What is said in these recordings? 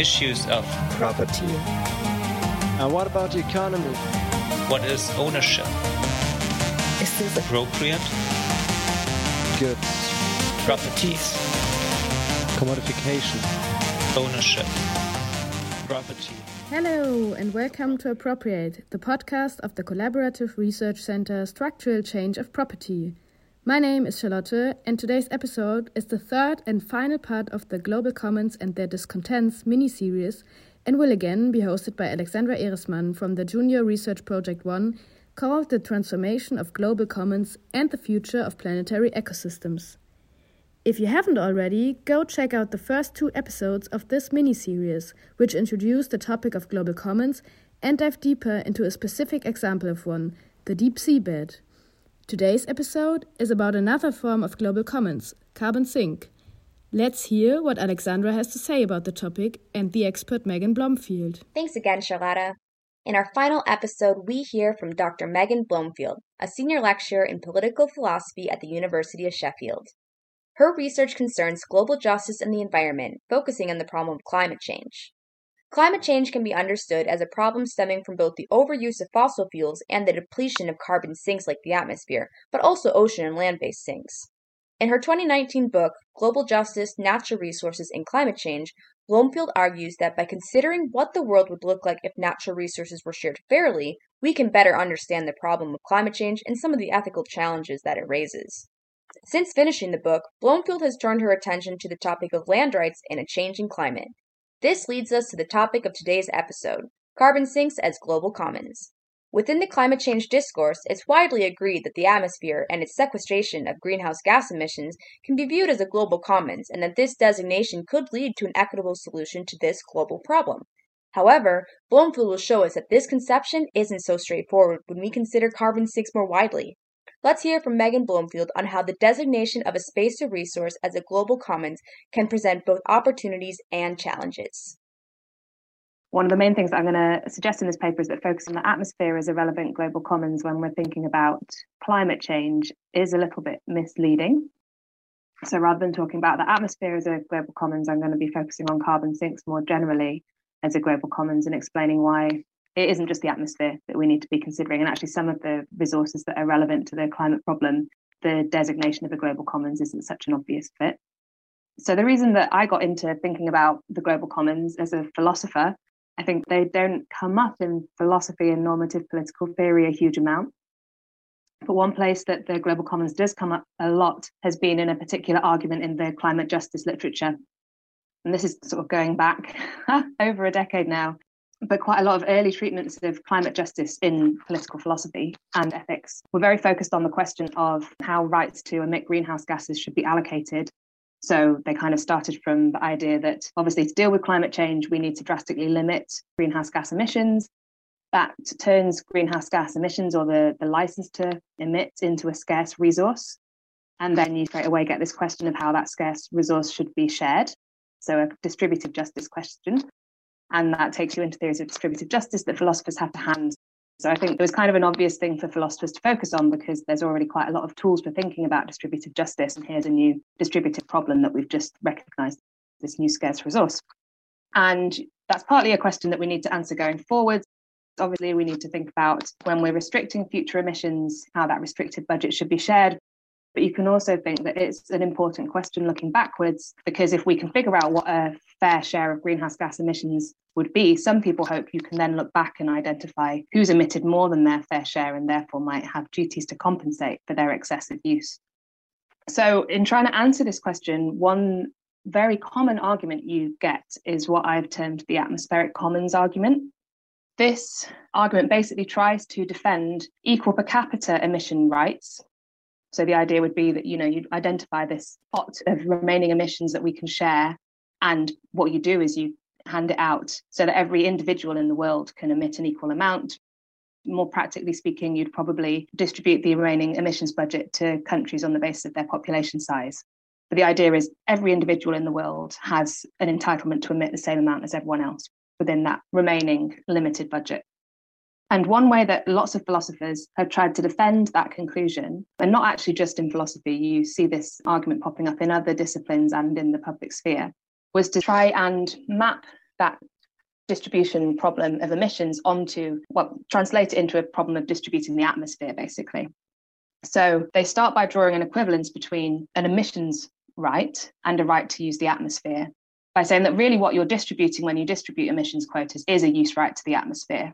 issues of property. And what about the economy? What is ownership? Is this appropriate? Goods. Properties. Commodification. Ownership. Property. Hello, and welcome to Appropriate, the podcast of the Collaborative Research Center Structural Change of Property. My name is Charlotte, and today's episode is the third and final part of the Global Commons and Their Discontents mini series and will again be hosted by Alexandra Eresman from the Junior Research Project 1 called The Transformation of Global Commons and the Future of Planetary Ecosystems. If you haven't already, go check out the first two episodes of this mini series, which introduce the topic of global commons and dive deeper into a specific example of one the deep sea bed. Today's episode is about another form of global commons, carbon sink. Let's hear what Alexandra has to say about the topic and the expert Megan Blomfield. Thanks again, Charlotta. In our final episode, we hear from Dr. Megan Blomfield, a senior lecturer in political philosophy at the University of Sheffield. Her research concerns global justice and the environment, focusing on the problem of climate change. Climate change can be understood as a problem stemming from both the overuse of fossil fuels and the depletion of carbon sinks like the atmosphere, but also ocean and land based sinks. In her 2019 book, Global Justice, Natural Resources, and Climate Change, Blomfield argues that by considering what the world would look like if natural resources were shared fairly, we can better understand the problem of climate change and some of the ethical challenges that it raises. Since finishing the book, Blomfield has turned her attention to the topic of land rights in a changing climate. This leads us to the topic of today's episode carbon sinks as global commons. Within the climate change discourse, it's widely agreed that the atmosphere and its sequestration of greenhouse gas emissions can be viewed as a global commons and that this designation could lead to an equitable solution to this global problem. However, Blomfield will show us that this conception isn't so straightforward when we consider carbon sinks more widely. Let's hear from Megan Blomfield on how the designation of a space or resource as a global commons can present both opportunities and challenges. One of the main things I'm going to suggest in this paper is that focus on the atmosphere as a relevant global commons when we're thinking about climate change is a little bit misleading. So rather than talking about the atmosphere as a global commons, I'm going to be focusing on carbon sinks more generally as a global commons and explaining why it isn't just the atmosphere that we need to be considering. And actually, some of the resources that are relevant to the climate problem, the designation of a global commons isn't such an obvious fit. So, the reason that I got into thinking about the global commons as a philosopher, I think they don't come up in philosophy and normative political theory a huge amount. But one place that the global commons does come up a lot has been in a particular argument in the climate justice literature. And this is sort of going back over a decade now but quite a lot of early treatments of climate justice in political philosophy and ethics were very focused on the question of how rights to emit greenhouse gases should be allocated. So they kind of started from the idea that obviously to deal with climate change, we need to drastically limit greenhouse gas emissions. That turns greenhouse gas emissions or the, the license to emit into a scarce resource. And then you straight away get this question of how that scarce resource should be shared. So a distributive justice question. And that takes you into theories of distributive justice that philosophers have to hand. So I think it was kind of an obvious thing for philosophers to focus on because there's already quite a lot of tools for thinking about distributive justice. And here's a new distributive problem that we've just recognized this new scarce resource. And that's partly a question that we need to answer going forward. Obviously, we need to think about when we're restricting future emissions, how that restricted budget should be shared. But you can also think that it's an important question looking backwards, because if we can figure out what a fair share of greenhouse gas emissions would be, some people hope you can then look back and identify who's emitted more than their fair share and therefore might have duties to compensate for their excessive use. So, in trying to answer this question, one very common argument you get is what I've termed the atmospheric commons argument. This argument basically tries to defend equal per capita emission rights so the idea would be that you know you identify this pot of remaining emissions that we can share, and what you do is you hand it out so that every individual in the world can emit an equal amount. More practically speaking, you'd probably distribute the remaining emissions budget to countries on the basis of their population size. But the idea is every individual in the world has an entitlement to emit the same amount as everyone else within that remaining limited budget. And one way that lots of philosophers have tried to defend that conclusion, and not actually just in philosophy, you see this argument popping up in other disciplines and in the public sphere, was to try and map that distribution problem of emissions onto, well, translate it into a problem of distributing the atmosphere, basically. So they start by drawing an equivalence between an emissions right and a right to use the atmosphere by saying that really what you're distributing when you distribute emissions quotas is a use right to the atmosphere,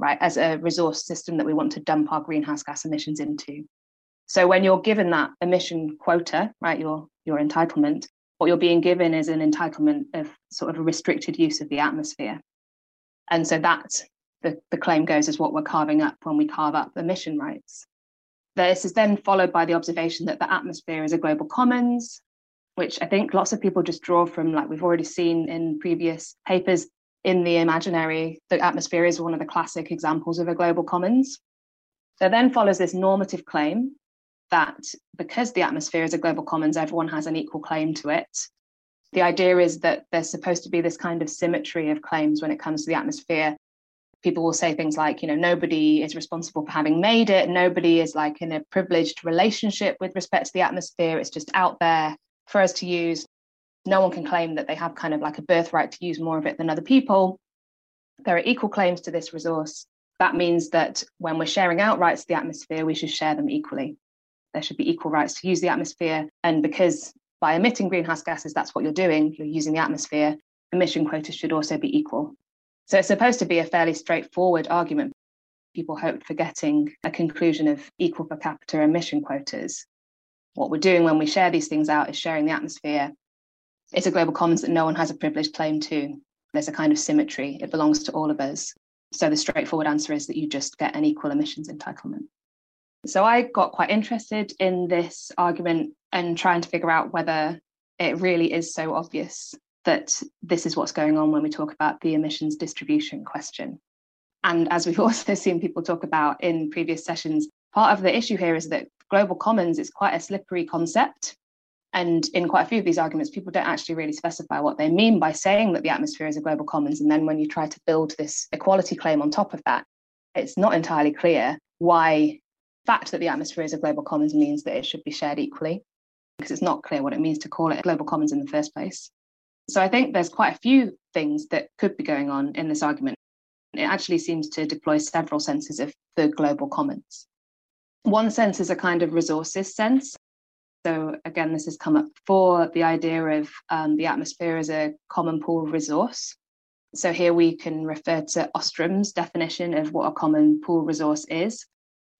right, as a resource system that we want to dump our greenhouse gas emissions into. So when you're given that emission quota, right, your your entitlement, what you're being given is an entitlement of sort of a restricted use of the atmosphere. And so that the, the claim goes as what we're carving up when we carve up emission rights. This is then followed by the observation that the atmosphere is a global commons, which I think lots of people just draw from, like we've already seen in previous papers in the imaginary, the atmosphere is one of the classic examples of a global commons. There then follows this normative claim that because the atmosphere is a global commons, everyone has an equal claim to it. The idea is that there's supposed to be this kind of symmetry of claims when it comes to the atmosphere. People will say things like, you know, nobody is responsible for having made it. Nobody is like in a privileged relationship with respect to the atmosphere. It's just out there for us to use. No one can claim that they have kind of like a birthright to use more of it than other people. There are equal claims to this resource. That means that when we're sharing out rights to the atmosphere, we should share them equally. There should be equal rights to use the atmosphere. And because by emitting greenhouse gases, that's what you're doing, you're using the atmosphere, emission quotas should also be equal. So it's supposed to be a fairly straightforward argument. People hoped for getting a conclusion of equal per capita emission quotas what we're doing when we share these things out is sharing the atmosphere. It's a global commons that no one has a privileged claim to. There's a kind of symmetry, it belongs to all of us. So the straightforward answer is that you just get an equal emissions entitlement. So I got quite interested in this argument and trying to figure out whether it really is so obvious that this is what's going on when we talk about the emissions distribution question. And as we've also seen people talk about in previous sessions, part of the issue here is that global commons is quite a slippery concept. And in quite a few of these arguments, people don't actually really specify what they mean by saying that the atmosphere is a global commons. And then when you try to build this equality claim on top of that, it's not entirely clear why the fact that the atmosphere is a global commons means that it should be shared equally, because it's not clear what it means to call it a global commons in the first place. So I think there's quite a few things that could be going on in this argument. It actually seems to deploy several senses of the global commons. One sense is a kind of resources sense. So, again, this has come up before the idea of um, the atmosphere as a common pool resource. So, here we can refer to Ostrom's definition of what a common pool resource is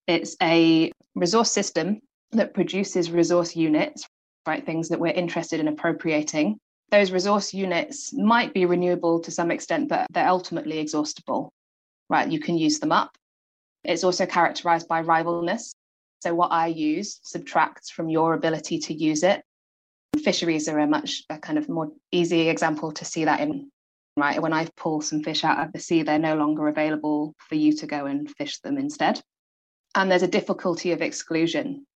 it's a resource system that produces resource units, right? Things that we're interested in appropriating. Those resource units might be renewable to some extent, but they're ultimately exhaustible, right? You can use them up it's also characterized by rivalness. So, what I use subtracts from your ability to use it. Fisheries are a much a kind of more easy example to see that in. Right, when I pull some fish out of the sea, they're no longer available for you to go and fish them instead. And there's a difficulty of exclusion.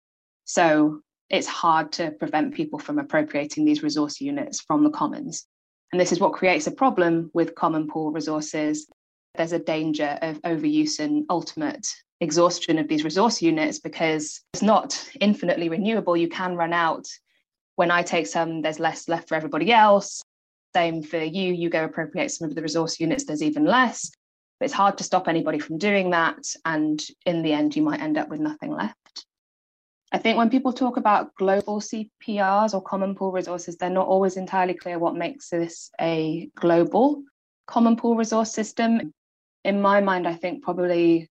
So, it's hard to prevent people from appropriating these resource units from the commons. And this is what creates a problem with common pool resources there's a danger of overuse and ultimate exhaustion of these resource units because it's not infinitely renewable. You can run out. When I take some, there's less left for everybody else. Same for you, you go appropriate some of the resource units, there's even less. But it's hard to stop anybody from doing that. And in the end, you might end up with nothing left. I think when people talk about global CPRs or common pool resources, they're not always entirely clear what makes this a global common pool resource system in my mind, I think probably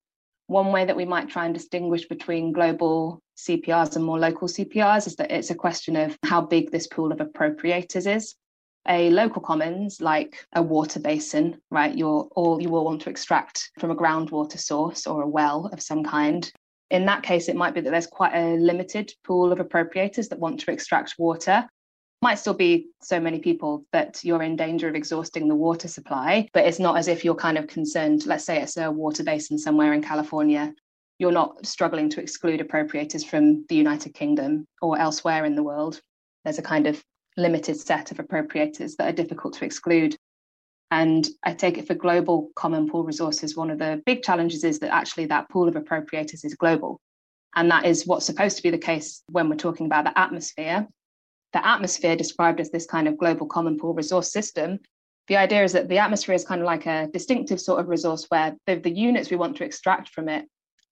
one way that we might try and distinguish between global CPRs and more local CPRs is that it's a question of how big this pool of appropriators is. A local commons, like a water basin, right? You're all you will want to extract from a groundwater source or a well of some kind. In that case, it might be that there's quite a limited pool of appropriators that want to extract water might still be so many people that you're in danger of exhausting the water supply, but it's not as if you're kind of concerned. Let's say it's a water basin somewhere in California. You're not struggling to exclude appropriators from the United Kingdom or elsewhere in the world. There's a kind of limited set of appropriators that are difficult to exclude. And I take it for global common pool resources, one of the big challenges is that actually that pool of appropriators is global. And that is what's supposed to be the case when we're talking about the atmosphere the atmosphere described as this kind of global common pool resource system the idea is that the atmosphere is kind of like a distinctive sort of resource where the, the units we want to extract from it,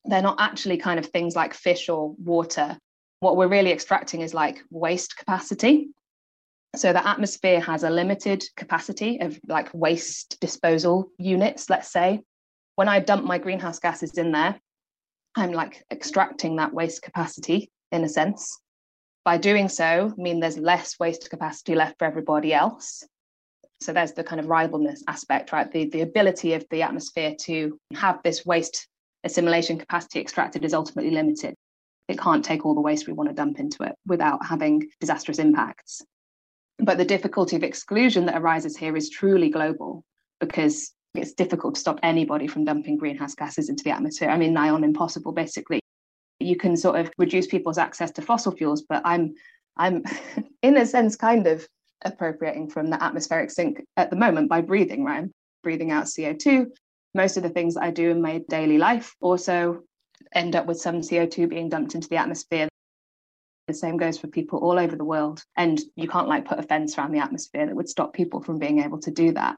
they're not actually kind of things like fish or water. What we're really extracting is like waste capacity. So the atmosphere has a limited capacity of like waste disposal units, let's say. When I dump my greenhouse gases in there, I'm like extracting that waste capacity in a sense. By doing so, mean there's less waste capacity left for everybody else. So there's the kind of rivalness aspect, right? The, the ability of the atmosphere to have this waste assimilation capacity extracted is ultimately limited. It can't take all the waste we want to dump into it without having disastrous impacts. But the difficulty of exclusion that arises here is truly global because it's difficult to stop anybody from dumping greenhouse gases into the atmosphere. I mean, nigh on impossible, basically. You can sort of reduce people's access to fossil fuels, but I'm, I'm in a sense, kind of appropriating from the atmospheric sink at the moment by breathing, right? I'm breathing out CO2. Most of the things that I do in my daily life also end up with some CO2 being dumped into the atmosphere. The same goes for people all over the world. And you can't like put a fence around the atmosphere that would stop people from being able to do that.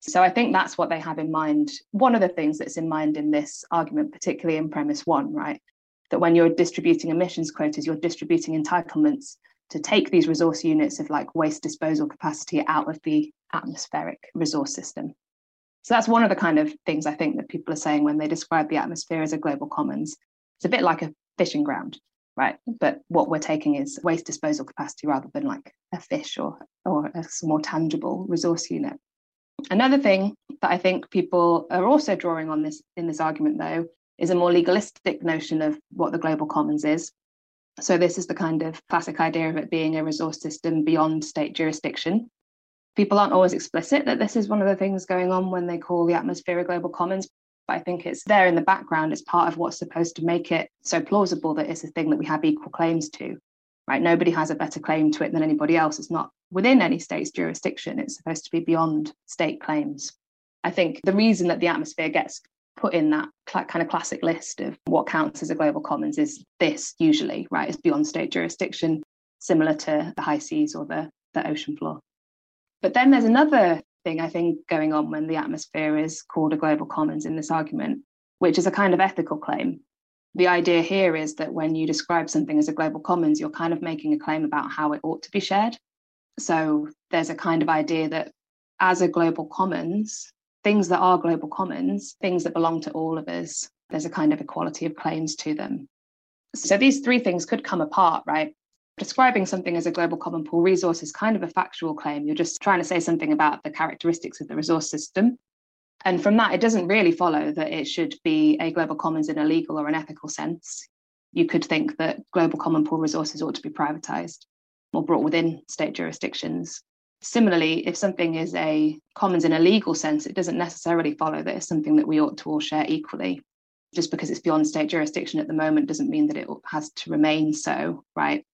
So I think that's what they have in mind. One of the things that's in mind in this argument, particularly in premise one, right? That when you're distributing emissions quotas, you're distributing entitlements to take these resource units of like waste disposal capacity out of the atmospheric resource system. So that's one of the kind of things I think that people are saying when they describe the atmosphere as a global commons. It's a bit like a fishing ground, right? But what we're taking is waste disposal capacity rather than like a fish or or a more tangible resource unit. Another thing that I think people are also drawing on this in this argument though is a more legalistic notion of what the global commons is. So this is the kind of classic idea of it being a resource system beyond state jurisdiction. People aren't always explicit that this is one of the things going on when they call the atmosphere a global commons, but I think it's there in the background. It's part of what's supposed to make it so plausible that it's a thing that we have equal claims to. Right? Nobody has a better claim to it than anybody else. It's not within any state's jurisdiction. It's supposed to be beyond state claims. I think the reason that the atmosphere gets put in that kind of classic list of what counts as a global commons is this usually, right? It's beyond state jurisdiction, similar to the high seas or the, the ocean floor. But then there's another thing I think going on when the atmosphere is called a global commons in this argument, which is a kind of ethical claim. The idea here is that when you describe something as a global commons, you're kind of making a claim about how it ought to be shared. So there's a kind of idea that as a global commons, things that are global commons, things that belong to all of us, there's a kind of equality of claims to them. So these three things could come apart, right? Describing something as a global common pool resource is kind of a factual claim. You're just trying to say something about the characteristics of the resource system. And from that, it doesn't really follow that it should be a global commons in a legal or an ethical sense. You could think that global common pool resources ought to be privatized or brought within state jurisdictions Similarly, if something is a commons in a legal sense, it doesn't necessarily follow that it's something that we ought to all share equally. Just because it's beyond state jurisdiction at the moment doesn't mean that it has to remain so, right?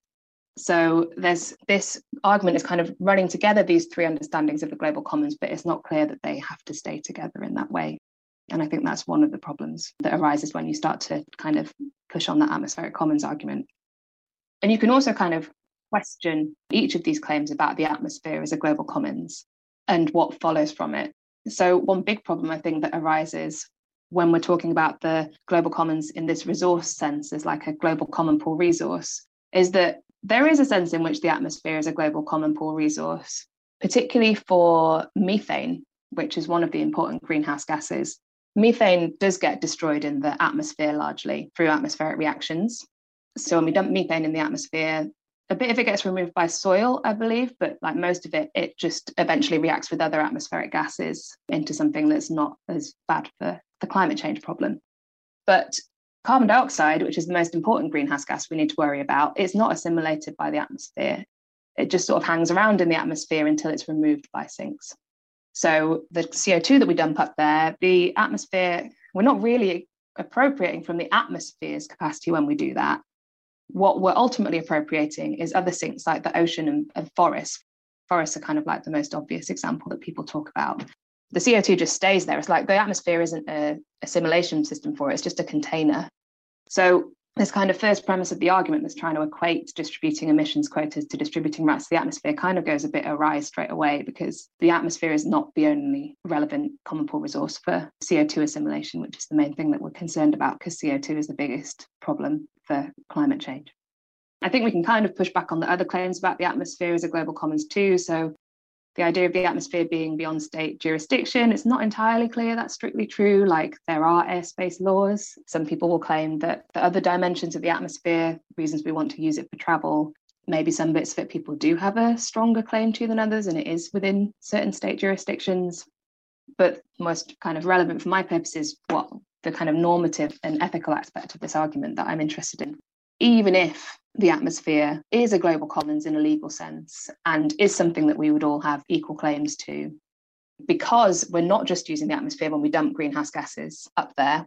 So there's this argument is kind of running together these three understandings of the global commons, but it's not clear that they have to stay together in that way. And I think that's one of the problems that arises when you start to kind of push on that atmospheric commons argument. And you can also kind of question each of these claims about the atmosphere as a global commons and what follows from it. So, one big problem I think that arises when we're talking about the global commons in this resource sense as like a global common pool resource is that there is a sense in which the atmosphere is a global common pool resource, particularly for methane, which is one of the important greenhouse gases. Methane does get destroyed in the atmosphere largely through atmospheric reactions. So when we dump methane in the atmosphere, a bit of it gets removed by soil, I believe, but like most of it, it just eventually reacts with other atmospheric gases into something that's not as bad for the climate change problem. But carbon dioxide, which is the most important greenhouse gas we need to worry about, it's not assimilated by the atmosphere. It just sort of hangs around in the atmosphere until it's removed by sinks. So the CO2 that we dump up there, the atmosphere, we're not really appropriating from the atmosphere's capacity when we do that what we're ultimately appropriating is other sinks like the ocean and, and forests. Forests are kind of like the most obvious example that people talk about. The CO2 just stays there. It's like the atmosphere isn't a assimilation system for it, it's just a container. So this kind of first premise of the argument that's trying to equate distributing emissions quotas to distributing rights to the atmosphere kind of goes a bit awry straight away because the atmosphere is not the only relevant common pool resource for CO2 assimilation, which is the main thing that we're concerned about because CO2 is the biggest problem for climate change. I think we can kind of push back on the other claims about the atmosphere as a global commons too. So the idea of the atmosphere being beyond state jurisdiction, it's not entirely clear that's strictly true. Like there are airspace laws. Some people will claim that the other dimensions of the atmosphere, reasons we want to use it for travel, maybe some bits it people do have a stronger claim to than others, and it is within certain state jurisdictions. But most kind of relevant for my purposes, what the kind of normative and ethical aspect of this argument that I'm interested in. Even if the atmosphere is a global commons in a legal sense and is something that we would all have equal claims to. Because we're not just using the atmosphere when we dump greenhouse gases up there,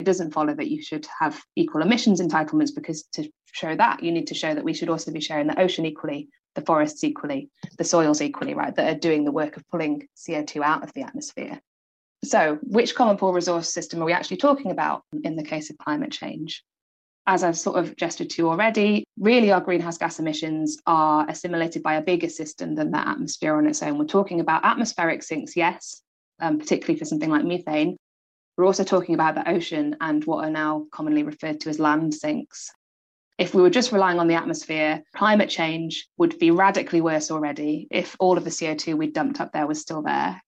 it doesn't follow that you should have equal emissions entitlements because to show that, you need to show that we should also be sharing the ocean equally, the forests equally, the soils equally, right, that are doing the work of pulling CO2 out of the atmosphere. So, which common pool resource system are we actually talking about in the case of climate change? As I've sort of gestured to already, really our greenhouse gas emissions are assimilated by a bigger system than the atmosphere on its own. We're talking about atmospheric sinks, yes, um, particularly for something like methane. We're also talking about the ocean and what are now commonly referred to as land sinks. If we were just relying on the atmosphere, climate change would be radically worse already. If all of the CO2 we dumped up there was still there,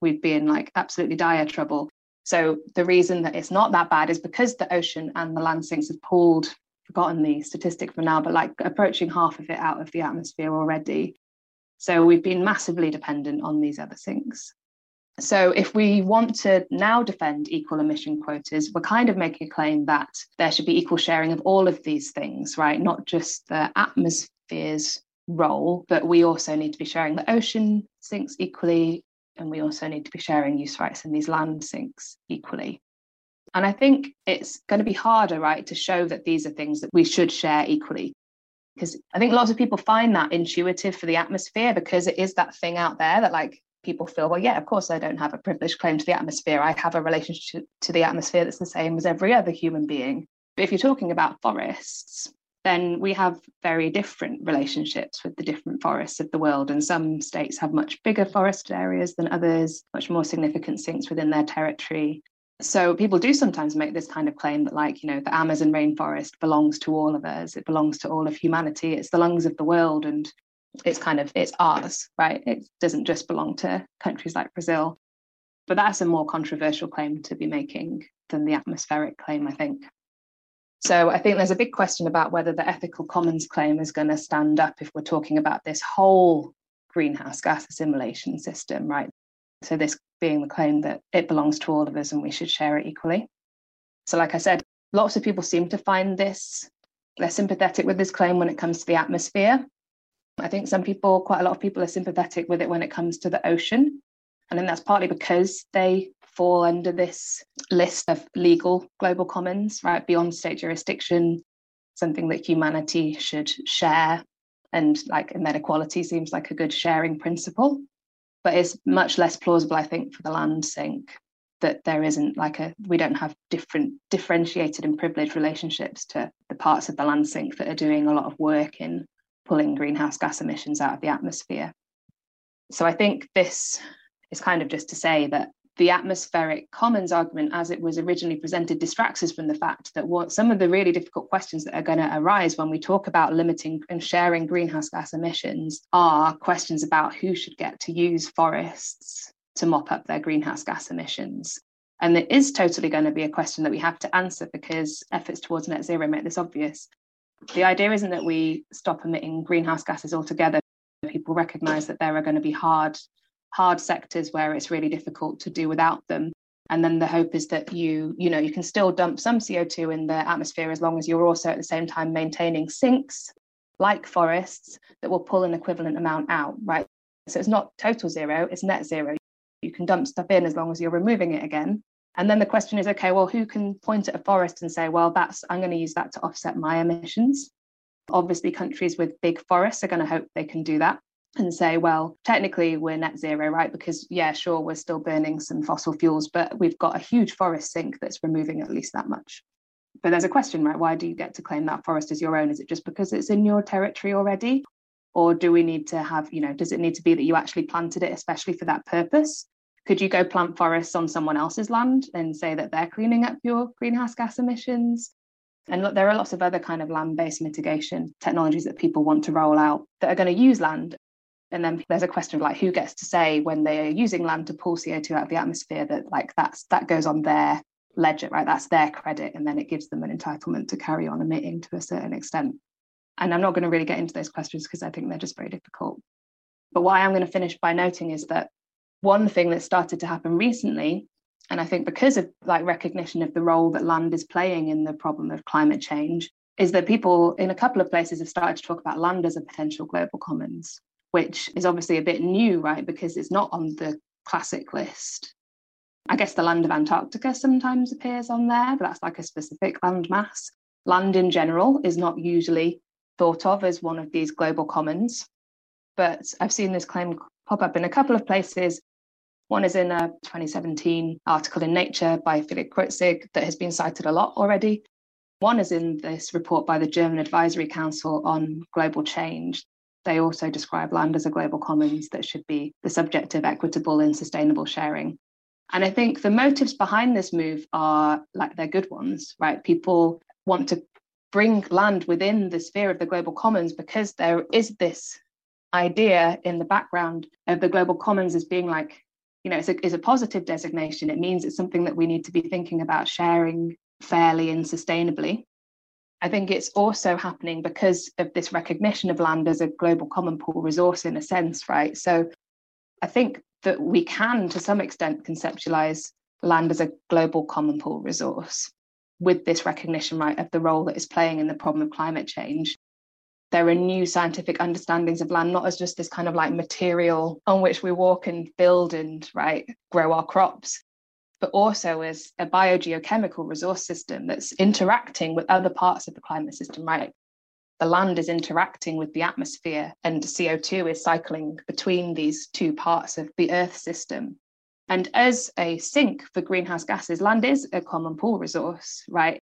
we'd be in like absolutely dire trouble. So the reason that it's not that bad is because the ocean and the land sinks have pulled, forgotten the statistic for now, but like approaching half of it out of the atmosphere already. So we've been massively dependent on these other sinks. So if we want to now defend equal emission quotas, we're kind of making a claim that there should be equal sharing of all of these things, right? Not just the atmosphere's role, but we also need to be sharing the ocean sinks equally, and we also need to be sharing use rights in these land sinks equally. And I think it's going to be harder, right, to show that these are things that we should share equally. Because I think lots of people find that intuitive for the atmosphere because it is that thing out there that, like, people feel, well, yeah, of course, I don't have a privileged claim to the atmosphere. I have a relationship to the atmosphere that's the same as every other human being. But if you're talking about forests, then we have very different relationships with the different forests of the world. And some states have much bigger forest areas than others, much more significant sinks within their territory. So people do sometimes make this kind of claim that, like, you know, the Amazon rainforest belongs to all of us, it belongs to all of humanity, it's the lungs of the world, and it's kind of it's ours, right? It doesn't just belong to countries like Brazil. But that's a more controversial claim to be making than the atmospheric claim, I think. So I think there's a big question about whether the ethical commons claim is going to stand up if we're talking about this whole greenhouse gas assimilation system, right? So this being the claim that it belongs to all of us and we should share it equally. So, like I said, lots of people seem to find this, they're sympathetic with this claim when it comes to the atmosphere. I think some people, quite a lot of people, are sympathetic with it when it comes to the ocean. And then that's partly because they fall under this list of legal global commons, right, beyond state jurisdiction, something that humanity should share. And like, and then equality seems like a good sharing principle. But it's much less plausible, I think, for the land sink that there isn't like a we don't have different differentiated and privileged relationships to the parts of the land sink that are doing a lot of work in pulling greenhouse gas emissions out of the atmosphere. So I think this is kind of just to say that the atmospheric commons argument, as it was originally presented, distracts us from the fact that what some of the really difficult questions that are going to arise when we talk about limiting and sharing greenhouse gas emissions are questions about who should get to use forests to mop up their greenhouse gas emissions. And it is totally going to be a question that we have to answer because efforts towards net zero make this obvious. The idea isn't that we stop emitting greenhouse gases altogether. People recognize that there are going to be hard hard sectors where it's really difficult to do without them. And then the hope is that you you know you can still dump some co2 in the atmosphere as long as you're also at the same time maintaining sinks like forests that will pull an equivalent amount out right? So it's not total zero it's net zero. You can dump stuff in as long as you're removing it again. And then the question is okay well who can point at a forest and say well that's i'm going to use that to offset my emissions? Obviously countries with big forests are going to hope they can do that and say, well, technically we're net zero, right? Because, yeah, sure, we're still burning some fossil fuels, but we've got a huge forest sink that's removing at least that much. But there's a question, right? Why do you get to claim that forest as your own? Is it just because it's in your territory already? Or do we need to have, you know, does it need to be that you actually planted it especially for that purpose? Could you go plant forests on someone else's land and say that they're cleaning up your greenhouse gas emissions? And look, there are lots of other kind of land-based mitigation technologies that people want to roll out that are going to use land. And then there's a question of like who gets to say when they are using land to pull CO2 out of the atmosphere that like that's that goes on their ledger, right? That's their credit, and then it gives them an entitlement to carry on emitting to a certain extent. And I'm not going to really get into those questions because I think they're just very difficult. But why I'm going to finish by noting is that one thing that started to happen recently, and I think because of like recognition of the role that land is playing in the problem of climate change, is that people in a couple of places have started to talk about land as a potential global commons, which is obviously a bit new, right? Because it's not on the classic list. I guess the land of Antarctica sometimes appears on there, but that's like a specific land mass. Land in general is not usually thought of as one of these global commons. But I've seen this claim pop up in a couple of places. One is in a 2017 article in Nature by Philip Creutzig that has been cited a lot already. One is in this report by the German Advisory Council on Global Change. They also describe land as a global commons that should be the subject of equitable and sustainable sharing. And I think the motives behind this move are like they're good ones, right? People want to bring land within the sphere of the global commons because there is this idea in the background of the global commons as being like you know it's a, it's a positive designation it means it's something that we need to be thinking about sharing fairly and sustainably i think it's also happening because of this recognition of land as a global common pool resource in a sense right so i think that we can to some extent conceptualize land as a global common pool resource with this recognition, right, of the role that it's playing in the problem of climate change. There are new scientific understandings of land, not as just this kind of like material on which we walk and build and right grow our crops, but also as a biogeochemical resource system that's interacting with other parts of the climate system, right? The land is interacting with the atmosphere, and CO2 is cycling between these two parts of the Earth system. And as a sink for greenhouse gases, land is a common pool resource, right?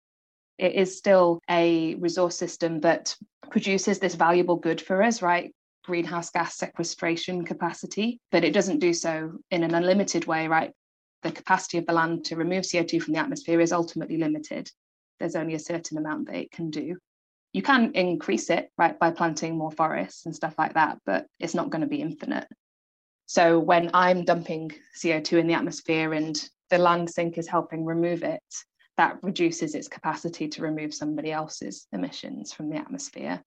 It is still a resource system that produces this valuable good for us, right? Greenhouse gas sequestration capacity, but it doesn't do so in an unlimited way, right? The capacity of the land to remove CO2 from the atmosphere is ultimately limited. There's only a certain amount that it can do. You can increase it, right, by planting more forests and stuff like that, but it's not going to be infinite. So when I'm dumping CO2 in the atmosphere and the land sink is helping remove it, that reduces its capacity to remove somebody else's emissions from the atmosphere.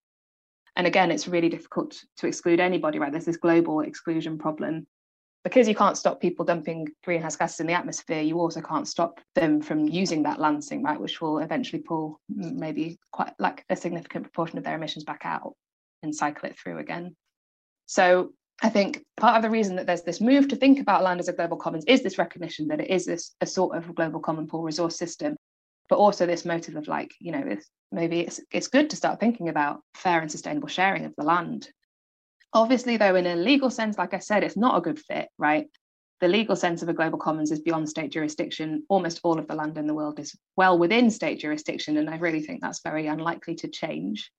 And again, it's really difficult to exclude anybody, right? There's this global exclusion problem. Because you can't stop people dumping greenhouse gases in the atmosphere, you also can't stop them from using that land right? Which will eventually pull maybe quite like a significant proportion of their emissions back out and cycle it through again. So I think part of the reason that there's this move to think about land as a global commons is this recognition that it is this a sort of global common pool resource system, but also this motive of like, you know, it's, maybe it's it's good to start thinking about fair and sustainable sharing of the land. Obviously, though, in a legal sense, like I said, it's not a good fit, right? The legal sense of a global commons is beyond state jurisdiction. Almost all of the land in the world is well within state jurisdiction, and I really think that's very unlikely to change.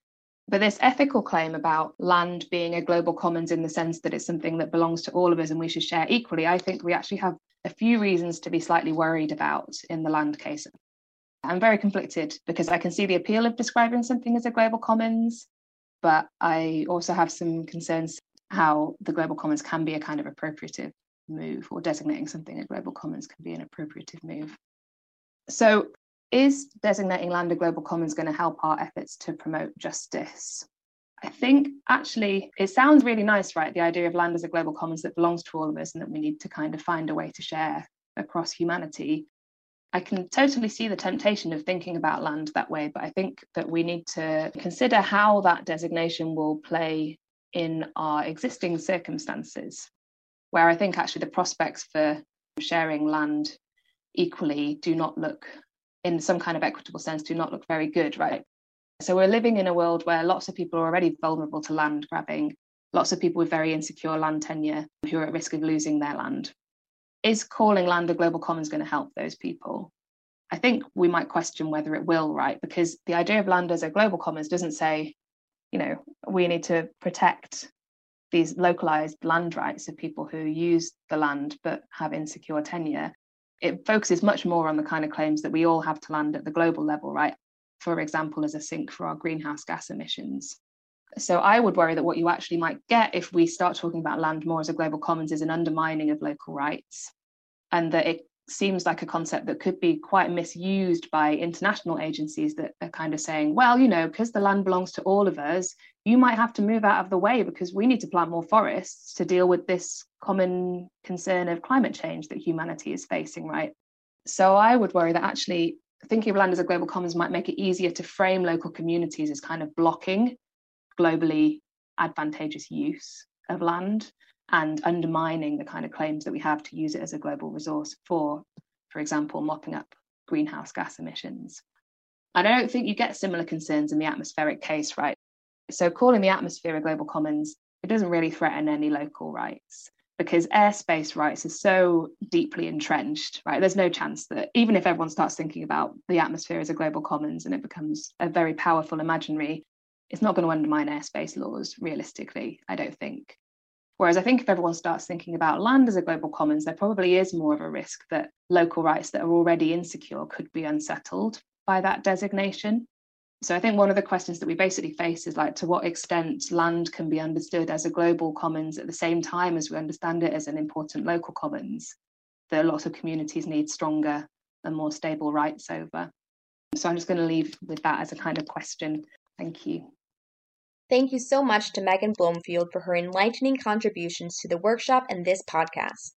But this ethical claim about land being a global commons in the sense that it's something that belongs to all of us and we should share equally, I think we actually have a few reasons to be slightly worried about in the land case. I'm very conflicted because I can see the appeal of describing something as a global commons, but I also have some concerns how the global commons can be a kind of appropriative move or designating something a global commons can be an appropriative move. So is designating land a global commons going to help our efforts to promote justice? I think actually it sounds really nice, right? The idea of land as a global commons that belongs to all of us and that we need to kind of find a way to share across humanity. I can totally see the temptation of thinking about land that way, but I think that we need to consider how that designation will play in our existing circumstances, where I think actually the prospects for sharing land equally do not look in some kind of equitable sense do not look very good, right? So we're living in a world where lots of people are already vulnerable to land grabbing, lots of people with very insecure land tenure who are at risk of losing their land. Is calling land a global commons going to help those people? I think we might question whether it will, right? Because the idea of land as a global commons doesn't say, you know, we need to protect these localized land rights of people who use the land but have insecure tenure. It focuses much more on the kind of claims that we all have to land at the global level, right? For example, as a sink for our greenhouse gas emissions. So I would worry that what you actually might get if we start talking about land more as a global commons is an undermining of local rights, and that it seems like a concept that could be quite misused by international agencies that are kind of saying, well, you know, because the land belongs to all of us, you might have to move out of the way because we need to plant more forests to deal with this common concern of climate change that humanity is facing, right? So I would worry that actually thinking of land as a global commons might make it easier to frame local communities as kind of blocking globally advantageous use of land and undermining the kind of claims that we have to use it as a global resource for, for example, mopping up greenhouse gas emissions. And I don't think you get similar concerns in the atmospheric case, right? So calling the atmosphere a global commons, it doesn't really threaten any local rights because airspace rights are so deeply entrenched, right? There's no chance that even if everyone starts thinking about the atmosphere as a global commons and it becomes a very powerful imaginary, it's not going to undermine airspace laws realistically, I don't think. Whereas I think if everyone starts thinking about land as a global commons, there probably is more of a risk that local rights that are already insecure could be unsettled by that designation. So I think one of the questions that we basically face is like to what extent land can be understood as a global commons at the same time as we understand it as an important local commons that a lot of communities need stronger and more stable rights over. So I'm just going to leave with that as a kind of question. Thank you. Thank you so much to Megan Blomfield for her enlightening contributions to the workshop and this podcast.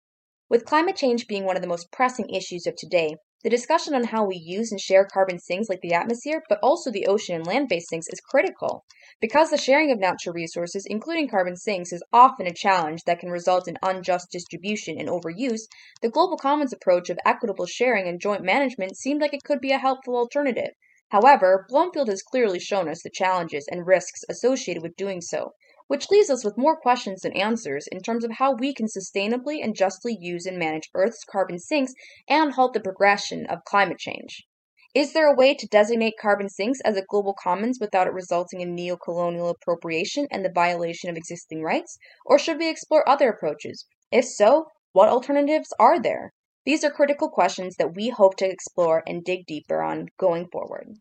With climate change being one of the most pressing issues of today, the discussion on how we use and share carbon sinks like the atmosphere, but also the ocean and land based sinks, is critical. Because the sharing of natural resources, including carbon sinks, is often a challenge that can result in unjust distribution and overuse, the Global Commons approach of equitable sharing and joint management seemed like it could be a helpful alternative. However, Blomfield has clearly shown us the challenges and risks associated with doing so, which leaves us with more questions than answers in terms of how we can sustainably and justly use and manage Earth's carbon sinks and halt the progression of climate change. Is there a way to designate carbon sinks as a global commons without it resulting in neo-colonial appropriation and the violation of existing rights? Or should we explore other approaches? If so, what alternatives are there? These are critical questions that we hope to explore and dig deeper on going forward.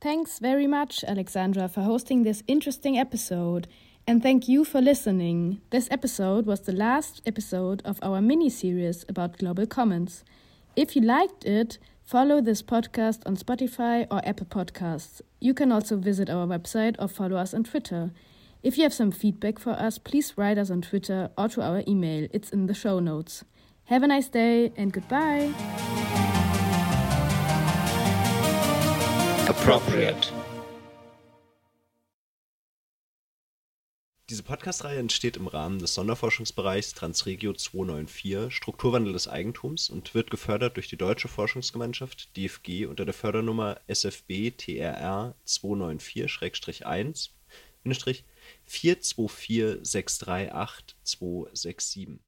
Thanks very much, Alexandra, for hosting this interesting episode. And thank you for listening. This episode was the last episode of our mini series about Global Commons. If you liked it, follow this podcast on Spotify or Apple Podcasts. You can also visit our website or follow us on Twitter. If you have some feedback for us, please write us on Twitter or to our email. It's in the show notes. Have a nice day and goodbye. Appropriate. Diese Podcast-Reihe entsteht im Rahmen des Sonderforschungsbereichs Transregio 294 Strukturwandel des Eigentums und wird gefördert durch die Deutsche Forschungsgemeinschaft DFG unter der Fördernummer SFB TRR 294-1 424 638 267.